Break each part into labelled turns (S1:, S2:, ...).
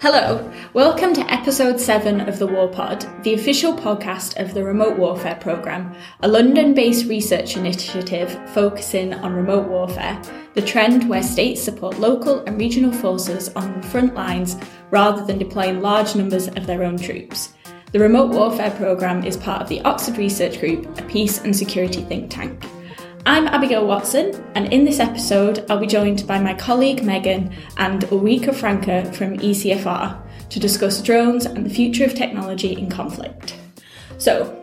S1: Hello, welcome to episode 7 of the War Pod, the official podcast of the Remote Warfare Programme, a London based research initiative focusing on remote warfare, the trend where states support local and regional forces on the front lines rather than deploying large numbers of their own troops. The Remote Warfare Programme is part of the Oxford Research Group, a peace and security think tank. I'm Abigail Watson, and in this episode, I'll be joined by my colleague Megan and Ulrike Franke from ECFR to discuss drones and the future of technology in conflict. So,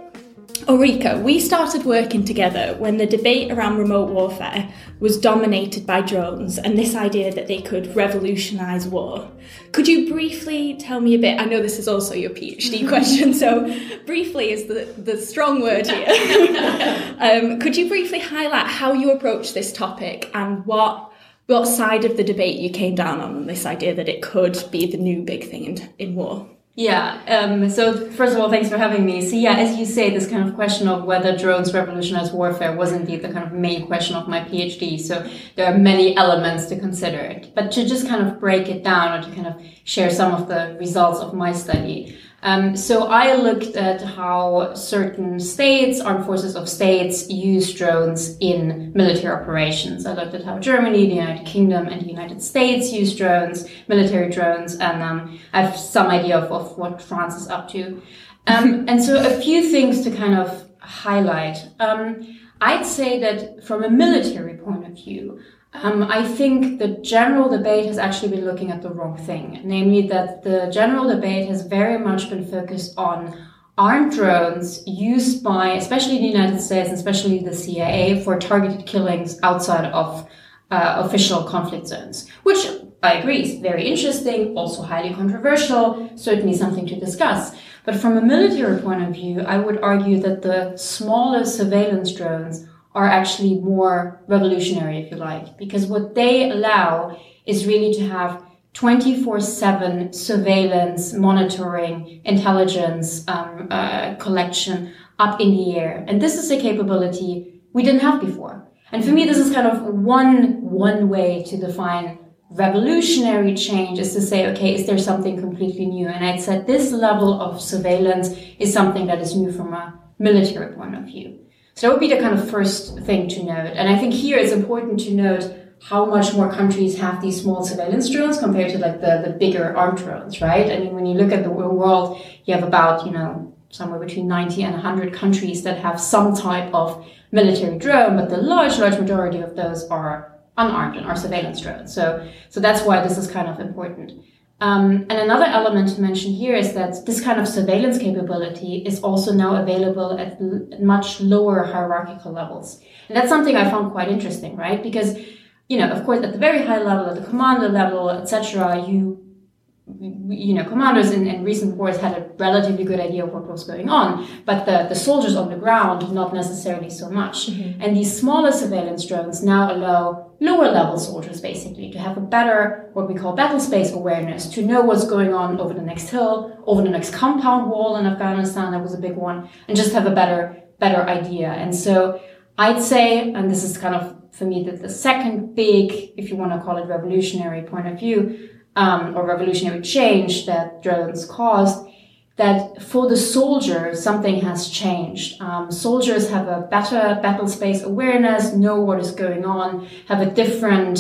S1: Ulrike, we started working together when the debate around remote warfare was dominated by drones and this idea that they could revolutionise war. Could you briefly tell me a bit? I know this is also your PhD question, so briefly is the, the strong word here. um, could you briefly highlight how you approach this topic and what what side of the debate you came down on this idea that it could be the new big thing in, in war?
S2: Yeah. Um, so first of all, thanks for having me. So yeah, as you say, this kind of question of whether drones revolutionize warfare was indeed the kind of main question of my PhD. So there are many elements to consider it, but to just kind of break it down or to kind of share some of the results of my study. Um, so I looked at how certain states, armed forces of states, use drones in military operations. I looked at how Germany, the United Kingdom, and the United States use drones, military drones, and um, I have some idea of, of, what France is up to. Um, and so a few things to kind of highlight. Um, I'd say that from a military point of view, um, I think the general debate has actually been looking at the wrong thing, namely that the general debate has very much been focused on armed drones used by, especially the United States and especially the CIA, for targeted killings outside of uh, official conflict zones, which I agree is very interesting, also highly controversial, certainly something to discuss. But from a military point of view, I would argue that the smaller surveillance drones are actually more revolutionary, if you like, because what they allow is really to have 24 7 surveillance, monitoring, intelligence um, uh, collection up in the air. And this is a capability we didn't have before. And for me, this is kind of one, one way to define revolutionary change is to say, okay, is there something completely new? And I'd said this level of surveillance is something that is new from a military point of view. So that would be the kind of first thing to note. And I think here it's important to note how much more countries have these small surveillance drones compared to like the, the bigger armed drones, right? I mean, when you look at the world, you have about, you know, somewhere between 90 and 100 countries that have some type of military drone, but the large, large majority of those are unarmed and are surveillance drones. So, so that's why this is kind of important. Um, and another element to mention here is that this kind of surveillance capability is also now available at much lower hierarchical levels. And that's something I found quite interesting, right? Because, you know, of course, at the very high level, at the commander level, etc., you you know, commanders in, in recent wars had a relatively good idea of what was going on, but the, the soldiers on the ground, not necessarily so much. Mm-hmm. And these smaller surveillance drones now allow lower level soldiers basically to have a better, what we call battle space awareness, to know what's going on over the next hill, over the next compound wall in Afghanistan, that was a big one, and just have a better, better idea. And so I'd say, and this is kind of for me the, the second big, if you want to call it revolutionary point of view, um, or revolutionary change that drones caused, that for the soldier, something has changed. Um, soldiers have a better battle space awareness, know what is going on, have a different,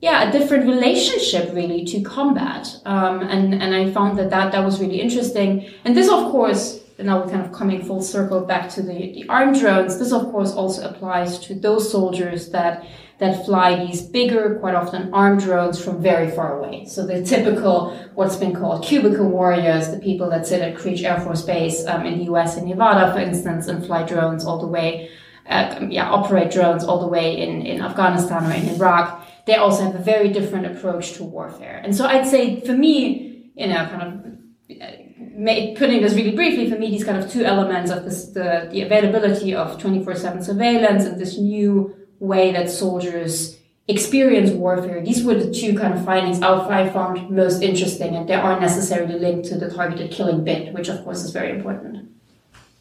S2: yeah, a different relationship really to combat. Um, and, and I found that, that that was really interesting. And this, of course, now we're kind of coming full circle back to the, the armed drones. This, of course, also applies to those soldiers that that fly these bigger, quite often armed drones from very far away. So the typical, what's been called cubicle warriors, the people that sit at Creech Air Force Base um, in the US and Nevada, for instance, and fly drones all the way, uh, yeah, operate drones all the way in, in Afghanistan or in Iraq. They also have a very different approach to warfare. And so I'd say for me, you know, kind of uh, putting this really briefly, for me, these kind of two elements of this, the, the availability of 24-7 surveillance and this new way that soldiers experience warfare. These were the two kind of findings I found most interesting, and they aren't necessarily linked to the targeted killing bit, which of course is very important.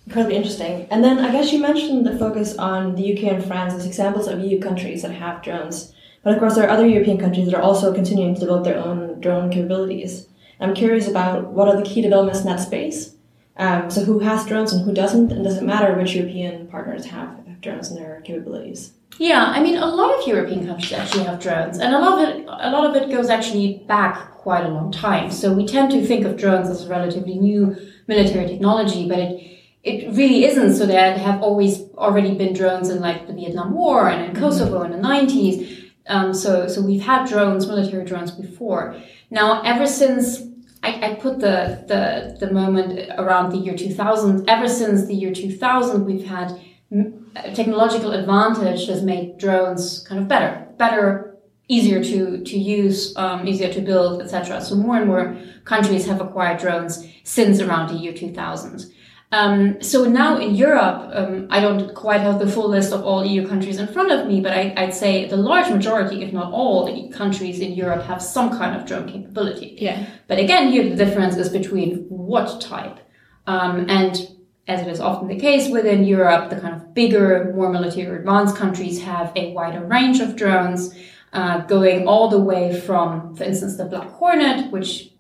S3: Incredibly interesting. And then I guess you mentioned the focus on the UK and France as examples of EU countries that have drones. But of course, there are other European countries that are also continuing to develop their own drone capabilities. I'm curious about what are the key developments in that space. Um, so who has drones and who doesn't, and does it matter which European partners have drones and their capabilities?
S2: Yeah, I mean, a lot of European countries actually have drones, and a lot of it, a lot of it goes actually back quite a long time. So we tend to think of drones as a relatively new military technology, but it it really isn't. So there have always already been drones in like the Vietnam War and in Kosovo in the nineties. Um, so so we've had drones, military drones before. Now, ever since I, I put the, the the moment around the year 2000, ever since the year 2000, we've had technological advantage has made drones kind of better, better, easier to to use, um, easier to build, etc. So more and more countries have acquired drones since around the year 2000. Um, so now in Europe, um, I don't quite have the full list of all EU countries in front of me, but I, would say the large majority, if not all, the countries in Europe have some kind of drone capability.
S1: Yeah.
S2: But again, here the difference is between what type. Um, and as it is often the case within Europe, the kind of bigger, more military advanced countries have a wider range of drones, uh, going all the way from, for instance, the Black Hornet, which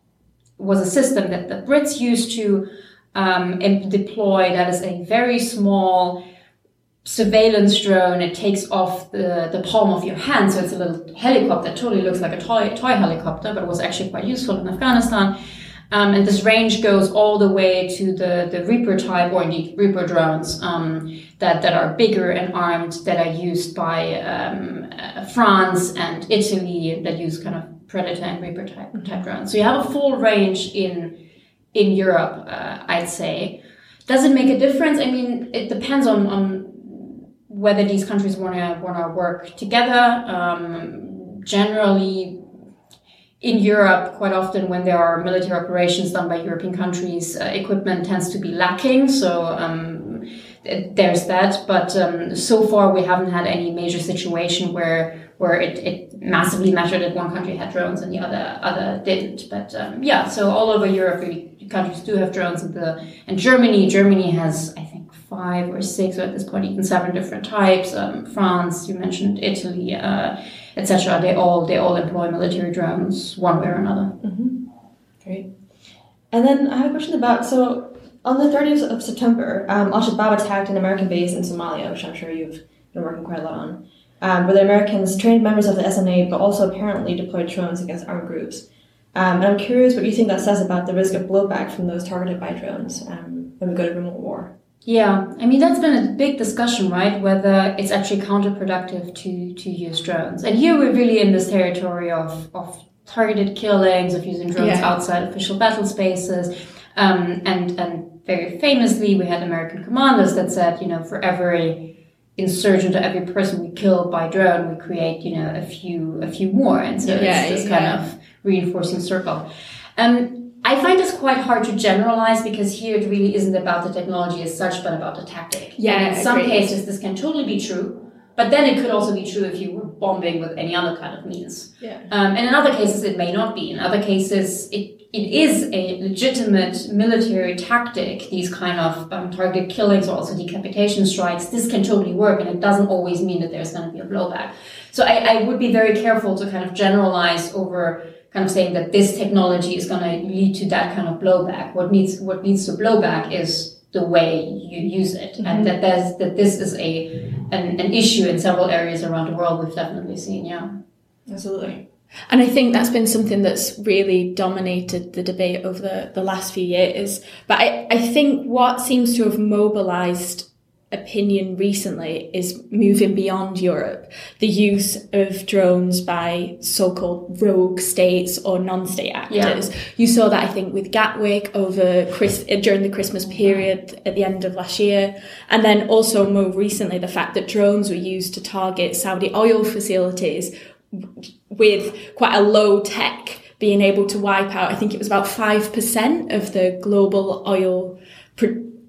S2: was a system that the Brits used to um, deploy. That is a very small surveillance drone. It takes off the, the palm of your hand, so it's a little helicopter. It totally looks like a toy, toy helicopter, but was actually quite useful in Afghanistan. Um, and this range goes all the way to the, the Reaper type or the Reaper drones um, that, that are bigger and armed that are used by um, uh, France and Italy that use kind of Predator and Reaper type, type drones. So you have a full range in in Europe, uh, I'd say. Does it make a difference? I mean, it depends on, on whether these countries want to want to work together. Um, generally, in Europe, quite often when there are military operations done by European countries, uh, equipment tends to be lacking. So um, there's that. But um, so far, we haven't had any major situation where where it, it massively mattered that one country had drones and the other other didn't. But um, yeah, so all over Europe, countries do have drones. And the and Germany, Germany has I think five or six, or at this point even seven different types. Um, France, you mentioned Italy. Uh, etc. They all they all employ military drones one way or another.
S3: Mm-hmm. Great. And then I have a question about so on the 30th of September, um, Al Shabaab attacked an American base in Somalia, which I'm sure you've been working quite a lot on, um, where the Americans trained members of the SNA, but also apparently deployed drones against armed groups. Um, and I'm curious what you think that says about the risk of blowback from those targeted by drones um, when we go to remote war.
S2: Yeah, I mean that's been a big discussion, right? Whether it's actually counterproductive to to use drones, and here we're really in this territory of of targeted killings, of using drones yeah. outside official battle spaces, um, and and very famously we had American commanders that said, you know, for every insurgent or every person we kill by drone, we create, you know, a few a few more, and so yeah, it's this yeah. kind of reinforcing circle. Um, I find this quite hard to generalize because here it really isn't about the technology as such, but about the tactic.
S1: Yeah.
S2: And in some cases, this can totally be true, but then it could also be true if you were bombing with any other kind of means.
S3: Yeah.
S2: Um, and in other cases, it may not be. In other cases, it it is a legitimate military tactic. These kind of um, targeted killings or also decapitation strikes. This can totally work, and it doesn't always mean that there's going to be a blowback. So I, I would be very careful to kind of generalize over kind of saying that this technology is going to lead to that kind of blowback. What needs what needs to blowback is the way you use it, mm-hmm. and that there's, that this is a an, an issue in several areas around the world. We've definitely seen, yeah,
S3: absolutely.
S1: And I think that's been something that's really dominated the debate over the, the last few years. But I, I think what seems to have mobilized opinion recently is moving beyond Europe. The use of drones by so-called rogue states or non-state actors. Yeah. You saw that, I think, with Gatwick over Chris, during the Christmas period at the end of last year. And then also more recently, the fact that drones were used to target Saudi oil facilities with quite a low tech being able to wipe out, I think it was about 5% of the global oil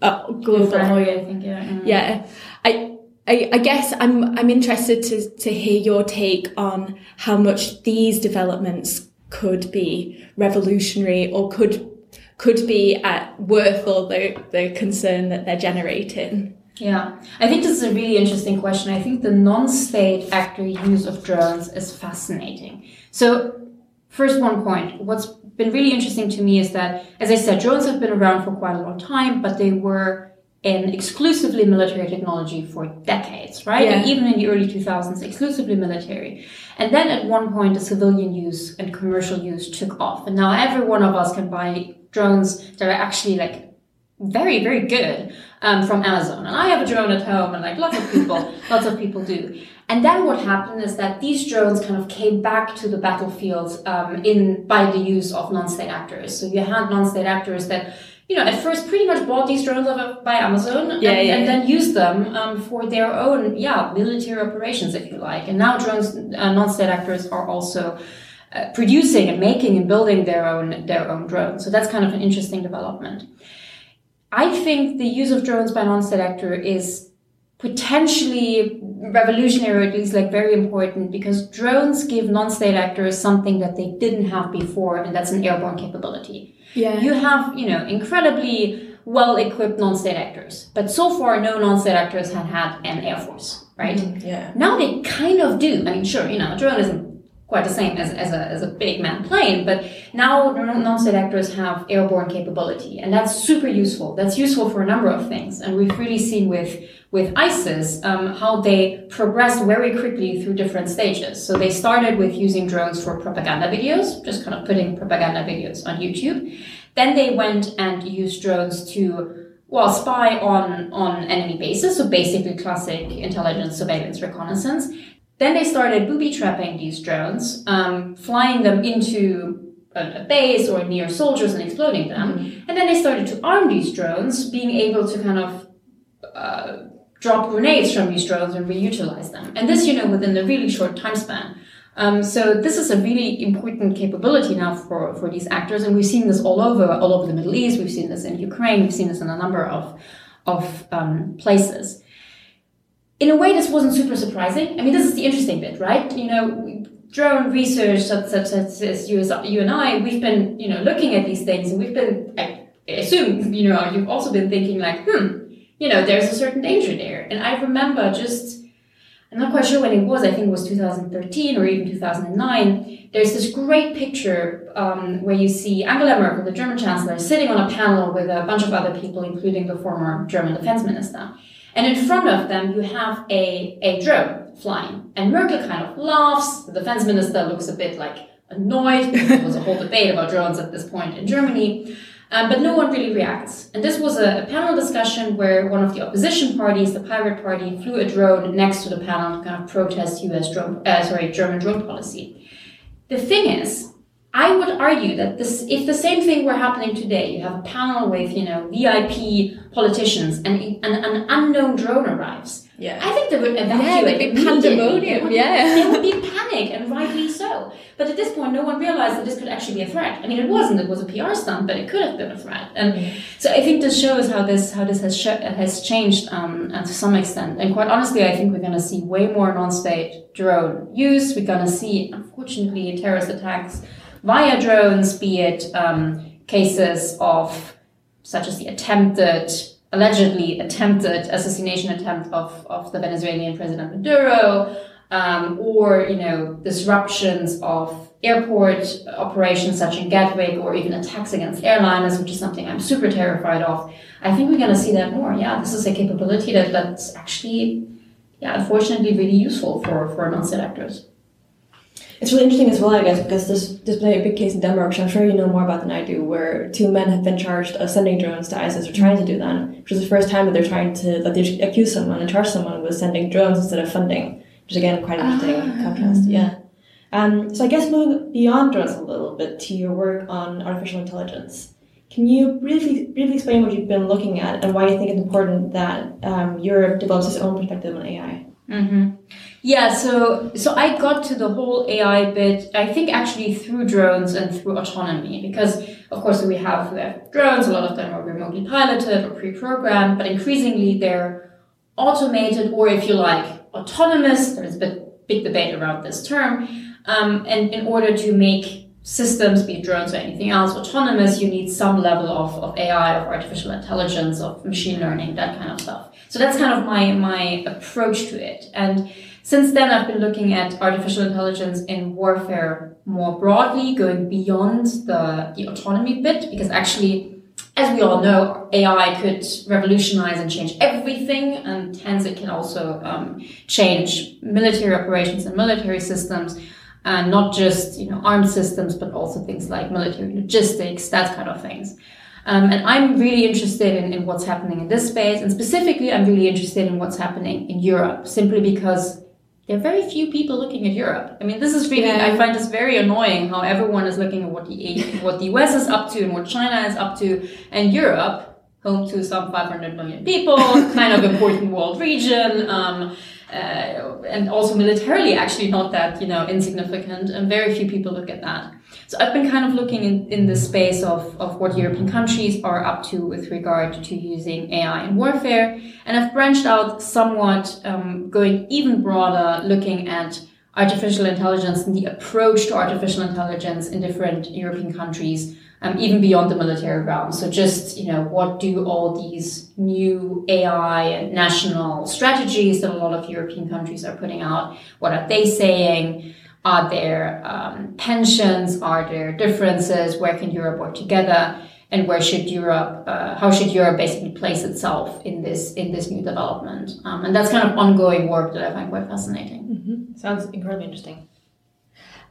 S1: uh, global
S2: oil. I think, yeah.
S1: Mm. Yeah. I, I, I guess I'm I'm interested to, to hear your take on how much these developments could be revolutionary or could could be at worth all the, the concern that they're generating.
S2: Yeah, I think this is a really interesting question. I think the non-state actor use of drones is fascinating. So first one point. What's been really interesting to me is that, as I said, drones have been around for quite a long time, but they were in exclusively military technology for decades, right?
S1: Yeah.
S2: Even in the early 2000s, exclusively military. And then at one point, the civilian use and commercial use took off. And now every one of us can buy drones that are actually like very, very good um, from Amazon. And I have a drone at home, and like lots of people, lots of people do. And then what happened is that these drones kind of came back to the battlefield um, in by the use of non-state actors. So you had non-state actors that, you know, at first pretty much bought these drones by Amazon and,
S1: Yeah, yeah,
S2: and
S1: yeah.
S2: then used them um, for their own, yeah, military operations, if you like. And now drones, uh, non-state actors are also uh, producing and making and building their own their own drones. So that's kind of an interesting development. I think the use of drones by non-state actor is potentially revolutionary, or at least like very important, because drones give non-state actors something that they didn't have before, and that's an airborne capability.
S1: Yeah.
S2: You have, you know, incredibly well-equipped non-state actors, but so far no non-state actors had had an air force, right? Mm-hmm.
S3: Yeah.
S2: Now they kind of do. I mean, sure, you know, a drone isn't quite the same as, as, a, as a big man plane, but now non-state actors have airborne capability, and that's super useful. That's useful for a number of things, and we've really seen with with ISIS um, how they progressed very quickly through different stages. So they started with using drones for propaganda videos, just kind of putting propaganda videos on YouTube. Then they went and used drones to well, spy on, on enemy bases, so basically classic intelligence, surveillance, reconnaissance. Then they started booby trapping these drones, um, flying them into a, a base or near soldiers and exploding them. And then they started to arm these drones, being able to kind of uh, drop grenades from these drones and reutilize them. And this, you know, within a really short time span. Um, so this is a really important capability now for, for these actors, and we've seen this all over all over the Middle East. We've seen this in Ukraine. We've seen this in a number of of um, places. In a way, this wasn't super surprising. I mean, this is the interesting bit, right? You know, drone research, such, such, as you, as you and I, we've been you know looking at these things, and we've been I assume you know you've also been thinking like, hmm, you know, there's a certain danger there. And I remember just I'm not quite sure when it was. I think it was 2013 or even 2009. There's this great picture um, where you see Angela Merkel, the German chancellor, sitting on a panel with a bunch of other people, including the former German defense minister. And in front of them, you have a, a drone flying. And Merkel kind of laughs. The defense minister looks a bit like annoyed because there was a whole debate about drones at this point in Germany. Um, but no one really reacts. And this was a, a, panel discussion where one of the opposition parties, the Pirate Party, flew a drone next to the panel to kind of protest U.S. drone, uh, sorry, German drone policy. The thing is, I would argue that this, if the same thing were happening today, you have a panel with, you know, VIP politicians and, and an unknown drone arrives.
S3: Yeah.
S2: I think they would evacuate.
S1: Yeah, there'd be pandemonium,
S2: would-
S1: yeah.
S2: There would be panic, and rightly so. But at this point, no one realized that this could actually be a threat. I mean, it wasn't. It was a PR stunt, but it could have been a threat. And so I think this shows how this how this has has changed um, and to some extent. And quite honestly, I think we're going to see way more non-state drone use. We're going to see, unfortunately, terrorist attacks via drones, be it um, cases of such as the attempted allegedly attempted assassination attempt of, of the Venezuelan President Maduro, um, or you know disruptions of airport operations such in Gatwick, or even attacks against airliners, which is something I'm super terrified of. I think we're going to see that more. Yeah, this is a capability that, that's actually, yeah, unfortunately, really useful for for non-state actors.
S3: It's really interesting as well, I guess, because there's, there's been a big case in Denmark, which I'm sure you know more about than I do, where two men have been charged of sending drones to ISIS or trying to do that, which is the first time that they're trying to, that they accuse someone and charge someone with sending drones instead of funding, which is again quite an interesting
S1: Ah.
S3: contrast. Yeah. Um, so I guess moving beyond drones a little bit to your work on artificial intelligence. Can you briefly, briefly explain what you've been looking at and why you think it's important that um, Europe develops its own perspective on AI?
S2: Mm-hmm. Yeah, so so I got to the whole AI bit. I think actually through drones and through autonomy, because of course we have we have drones. A lot of them are remotely piloted or pre-programmed, but increasingly they're automated, or if you like, autonomous. There's a bit, big debate around this term. Um, and in order to make systems, be drones or anything else, autonomous, you need some level of, of AI, of artificial intelligence, of machine learning, that kind of stuff. So that's kind of my, my approach to it. And since then, I've been looking at artificial intelligence in warfare more broadly, going beyond the, the autonomy bit, because actually, as we all know, AI could revolutionize and change everything, and hence it can also um, change military operations and military systems, and not just you know armed systems, but also things like military logistics, that kind of things. Um, and I'm really interested in, in what's happening in this space, and specifically, I'm really interested in what's happening in Europe, simply because there are very few people looking at Europe. I mean, this is really, yeah. I find this very annoying how everyone is looking at what the, what the US is up to and what China is up to, and Europe, home to some 500 million people, kind of important world region, um, uh, and also militarily actually not that, you know, insignificant, and very few people look at that. So I've been kind of looking in, in the space of, of what European countries are up to with regard to using AI in warfare. And I've branched out somewhat, um, going even broader, looking at artificial intelligence and the approach to artificial intelligence in different European countries, um, even beyond the military realm. So just, you know, what do all these new AI and national strategies that a lot of European countries are putting out, what are they saying? Are there um? Are there differences? Where can Europe work together? And where should Europe? Uh, how should Europe basically place itself in this in this new development? Um, and that's kind of ongoing work that I find quite fascinating.
S3: Mm-hmm. Sounds incredibly interesting.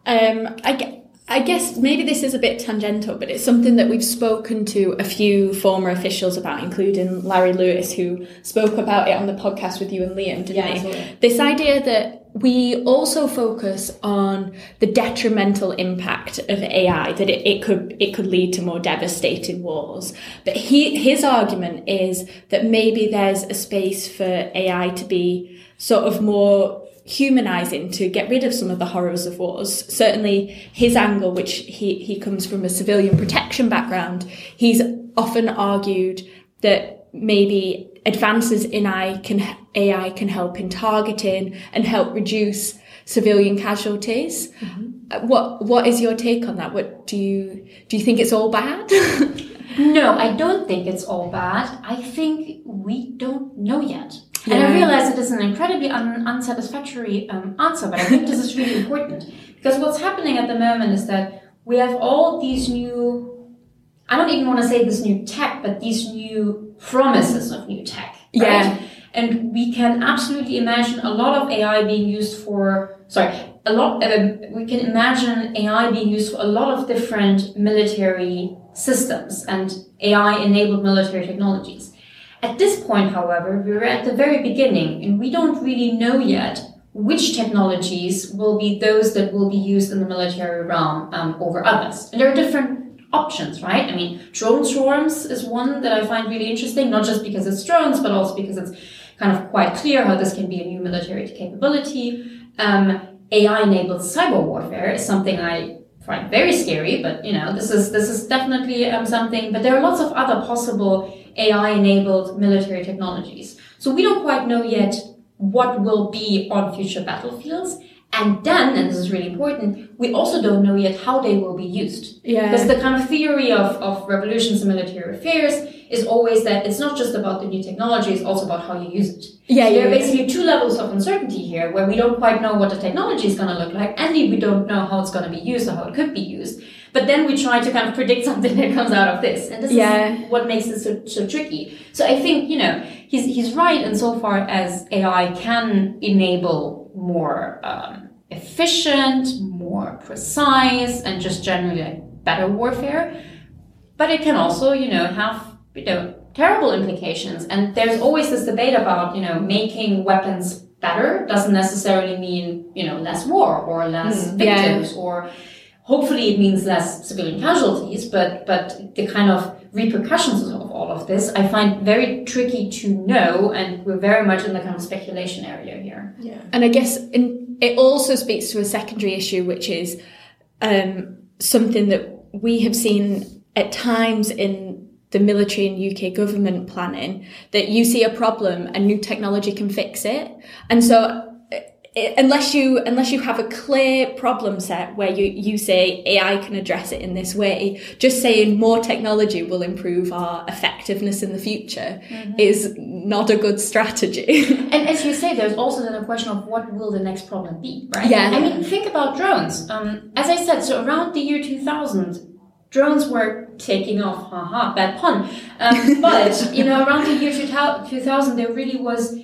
S1: Um, I, I guess maybe this is a bit tangential, but it's something that we've spoken to a few former officials about, including Larry Lewis, who spoke about it on the podcast with you and Liam, didn't yeah, he? This idea that we also focus on the detrimental impact of AI, that it, it could it could lead to more devastating wars. But he his argument is that maybe there's a space for AI to be sort of more humanizing to get rid of some of the horrors of wars. Certainly his angle, which he, he comes from a civilian protection background, he's often argued that maybe advances in AI can, AI can help in targeting and help reduce civilian casualties. Mm-hmm. What what is your take on that? What do you do you think it's all bad?
S2: no, I don't think it's all bad. I think we don't know yet. Yeah. And I realize it is an incredibly un- unsatisfactory um, answer, but I think this is really important because what's happening at the moment is that we have all these new, I don't even want to say this new tech, but these new promises of new tech. Right?
S1: Yeah.
S2: And we can absolutely imagine a lot of AI being used for, sorry, a lot, uh, we can imagine AI being used for a lot of different military systems and AI enabled military technologies. At this point, however, we're at the very beginning and we don't really know yet which technologies will be those that will be used in the military realm um, over others. And there are different options, right? I mean, drone swarms is one that I find really interesting, not just because it's drones, but also because it's kind of quite clear how this can be a new military capability. Um, AI-enabled cyber warfare is something I find very scary, but you know, this is this is definitely um, something. But there are lots of other possible AI enabled military technologies. So we don't quite know yet what will be on future battlefields. And then, and this is really important, we also don't know yet how they will be used.
S1: Yeah.
S2: Because the kind of theory of, of revolutions in military affairs is always that it's not just about the new technology, it's also about how you use it.
S1: Yeah,
S2: so
S1: yeah,
S2: there are basically two levels of uncertainty here where we don't quite know what the technology is going to look like and we don't know how it's going to be used or how it could be used. But then we try to kind of predict something that comes out of this. And this yeah. is what makes it so, so tricky. So I think, you know, he's, he's right insofar as AI can enable more um, efficient, more precise, and just generally like better warfare. But it can also, you know, have, you know, terrible implications. And there's always this debate about, you know, making weapons better doesn't necessarily mean, you know, less war or less mm, victims yeah. or hopefully it means less civilian casualties, but, but the kind of repercussions of all of this I find very tricky to know, and we're very much in the kind of speculation area here.
S1: Yeah. And I guess in, it also speaks to a secondary issue, which is um, something that we have seen at times in the military and UK government planning that you see a problem and new technology can fix it. And so unless you unless you have a clear problem set where you you say AI can address it in this way, just saying more technology will improve our effectiveness in the future mm-hmm. is not a good strategy.
S2: and as you say, there's also then a question of what will the next problem be, right?
S1: Yeah.
S2: I mean, think about drones. Um, as I said, so around the year 2000, drones were taking off. Haha, bad pun. Um, but you know, around the year 2000, there really was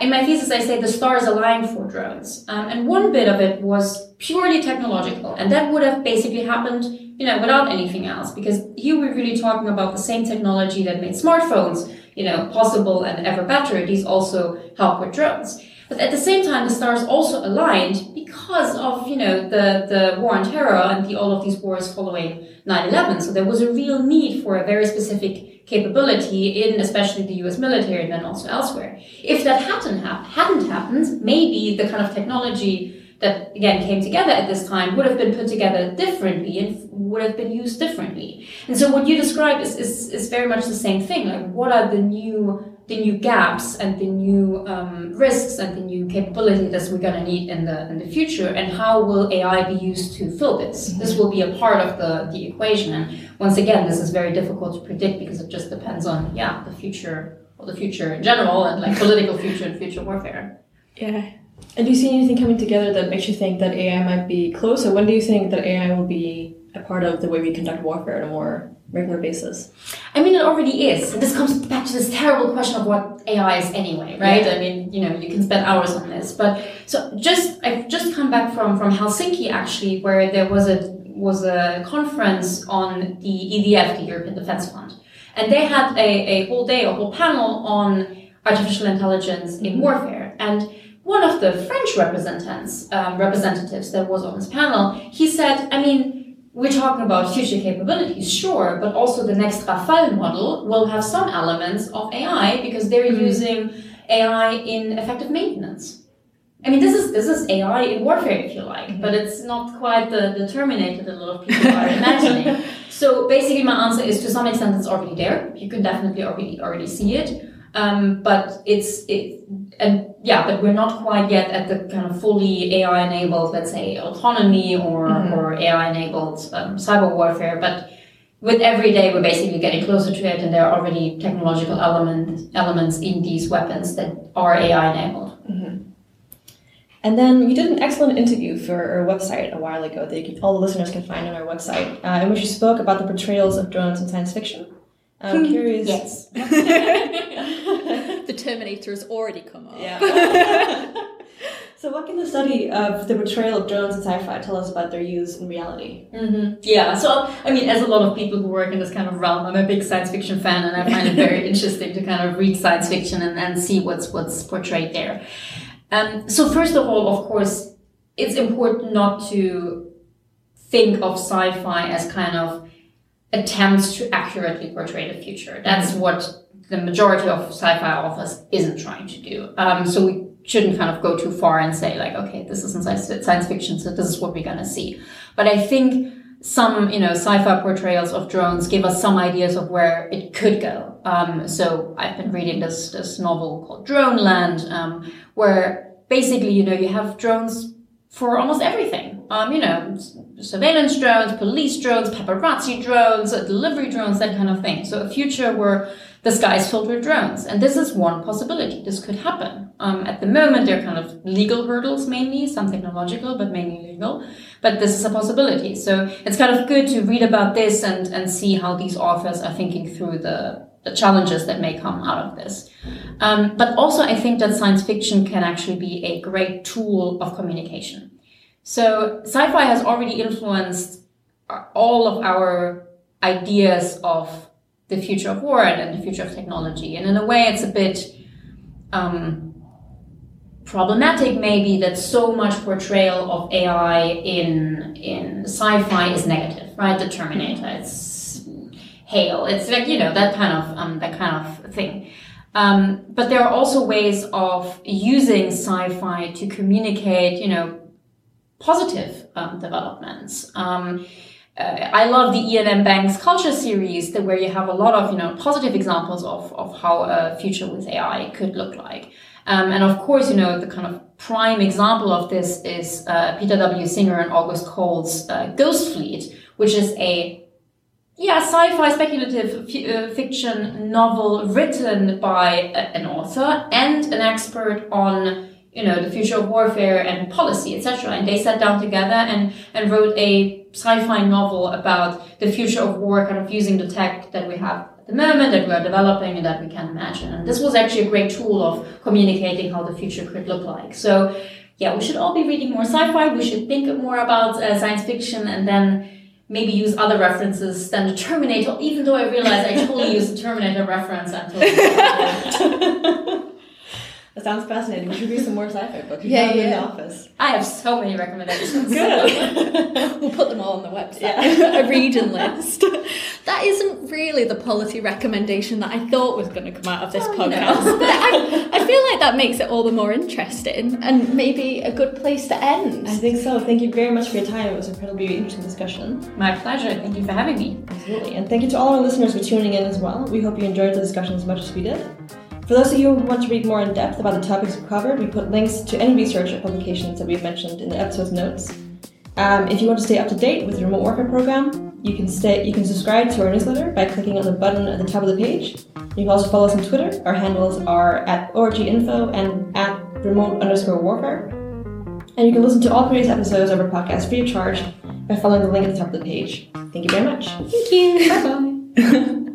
S2: in my thesis, I say the stars aligned for drones. Um, and one bit of it was purely technological. And that would have basically happened, you know, without anything else. Because here we're really talking about the same technology that made smartphones, you know, possible and ever better. These also help with drones. But at the same time, the stars also aligned because of, you know, the, the war on terror and the, all of these wars following 9-11. So there was a real need for a very specific capability in especially the US military and then also elsewhere. If that hadn't, ha- hadn't happened, maybe the kind of technology that again came together at this time would have been put together differently and would have been used differently. And so what you describe is, is, is very much the same thing. Like what are the new the new gaps and the new um, risks and the new capabilities that we're going to need in the in the future, and how will AI be used to fill this? Mm-hmm. This will be a part of the the equation. And once again, this is very difficult to predict because it just depends on yeah the future or the future in general and like political future and future warfare.
S1: Yeah.
S3: And do you see anything coming together that makes you think that AI might be close? Or when do you think that AI will be a part of the way we conduct warfare on a more regular basis?
S2: I mean, it already is. And this comes back to this terrible question of what AI is anyway, right? Yeah. I mean, you know, you can spend hours on this. But so just, I've just come back from, from Helsinki actually, where there was a, was a conference on the EDF, the European Defense Fund. And they had a, a whole day, a whole panel on artificial intelligence in mm-hmm. warfare. And one of the French representatives, um, representatives that was on this panel, he said, I mean, we're talking about future capabilities, sure, but also the next Rafale model will have some elements of AI because they're mm. using AI in effective maintenance. I mean, this is this is AI in warfare, if you like, mm-hmm. but it's not quite the, the Terminator that a lot of people are imagining. So basically, my answer is to some extent it's already there. You can definitely already already see it. Um, but it's it and yeah, but we're not quite yet at the kind of fully AI enabled, let's say, autonomy or mm-hmm. or AI enabled um, cyber warfare. But with every day, we're basically getting closer to it, and there are already technological element elements in these weapons that are AI enabled.
S3: Mm-hmm. And then you did an excellent interview for our website a while ago that can, all the listeners can find on our website, uh, in which you spoke about the portrayals of drones in science fiction. I'm curious.
S2: yes.
S1: the Terminator has already come up.
S3: Yeah. so, what can the study of the portrayal of drones in sci-fi tell us about their use in reality?
S2: Mm-hmm. Yeah. So, I mean, as a lot of people who work in this kind of realm, I'm a big science fiction fan, and I find it very interesting to kind of read science fiction and, and see what's what's portrayed there. Um, so, first of all, of course, it's important not to think of sci-fi as kind of attempts to accurately portray the future. That's mm-hmm. what the majority of sci-fi authors isn't trying to do. Um, so we shouldn't kind of go too far and say like, okay, this isn't science fiction, so this is what we're gonna see. But I think some, you know, sci-fi portrayals of drones give us some ideas of where it could go. Um, so I've been reading this this novel called Droneland, um, where basically, you know, you have drones for almost everything. Um, you know, surveillance drones, police drones, paparazzi drones, delivery drones, that kind of thing. So a future where the sky is filled with drones. And this is one possibility. This could happen. Um, at the moment, there are kind of legal hurdles mainly, some technological, but mainly legal. But this is a possibility. So it's kind of good to read about this and, and see how these authors are thinking through the, the challenges that may come out of this. Um, but also, I think that science fiction can actually be a great tool of communication. So sci-fi has already influenced all of our ideas of the future of war and the future of technology. And in a way, it's a bit um, problematic, maybe, that so much portrayal of AI in in sci-fi is negative, right? The Terminator, it's HAL, it's like you know that kind of um, that kind of thing. Um, but there are also ways of using sci-fi to communicate, you know, positive um, developments. Um, uh, I love the Iain M. Banks culture series, that where you have a lot of you know positive examples of of how a future with AI could look like. Um, and of course, you know the kind of prime example of this is uh, Peter W. Singer and August Cole's uh, Ghost Fleet, which is a yeah, sci-fi speculative f- uh, fiction novel written by a, an author and an expert on you know the future of warfare and policy, etc. And they sat down together and and wrote a sci-fi novel about the future of war, kind of using the tech that we have at the moment that we are developing and that we can imagine. And this was actually a great tool of communicating how the future could look like. So. Yeah, we should all be reading more sci-fi. We should think more about uh, science fiction, and then maybe use other references than the Terminator, even though I realize I totally used the Terminator reference until.
S3: That sounds fascinating. We should read some more sci-fi books. We
S1: Yeah,
S3: have in
S1: yeah.
S3: the office.
S2: I have so many recommendations.
S3: Good.
S1: We'll put them all on the website.
S3: Yeah.
S1: a reading list. That isn't really the policy recommendation that I thought was going to come out of this
S3: Oh,
S1: podcast.
S3: know.
S1: But I, I feel like that makes it all the more interesting and maybe a good place to end.
S3: I think so. Thank you very much for your time. It was an incredibly interesting discussion.
S2: My pleasure. Thank you for having me.
S3: Absolutely. And thank you to all our listeners for tuning in as well. We hope you enjoyed the discussion as much as we did. For those of you who want to read more in depth about the topics we covered, we put links to any research or publications that we've mentioned in the episode's notes. Um, if you want to stay up to date with the remote warfare program, you can stay. You can subscribe to our newsletter by clicking on the button at the top of the page. You can also follow us on Twitter. Our handles are at orginfo and at remote underscore warfare. And you can listen to all previous episodes of our podcast free of charge by following the link at the top of the page. Thank you very much.
S1: Thank you.
S2: Bye bye.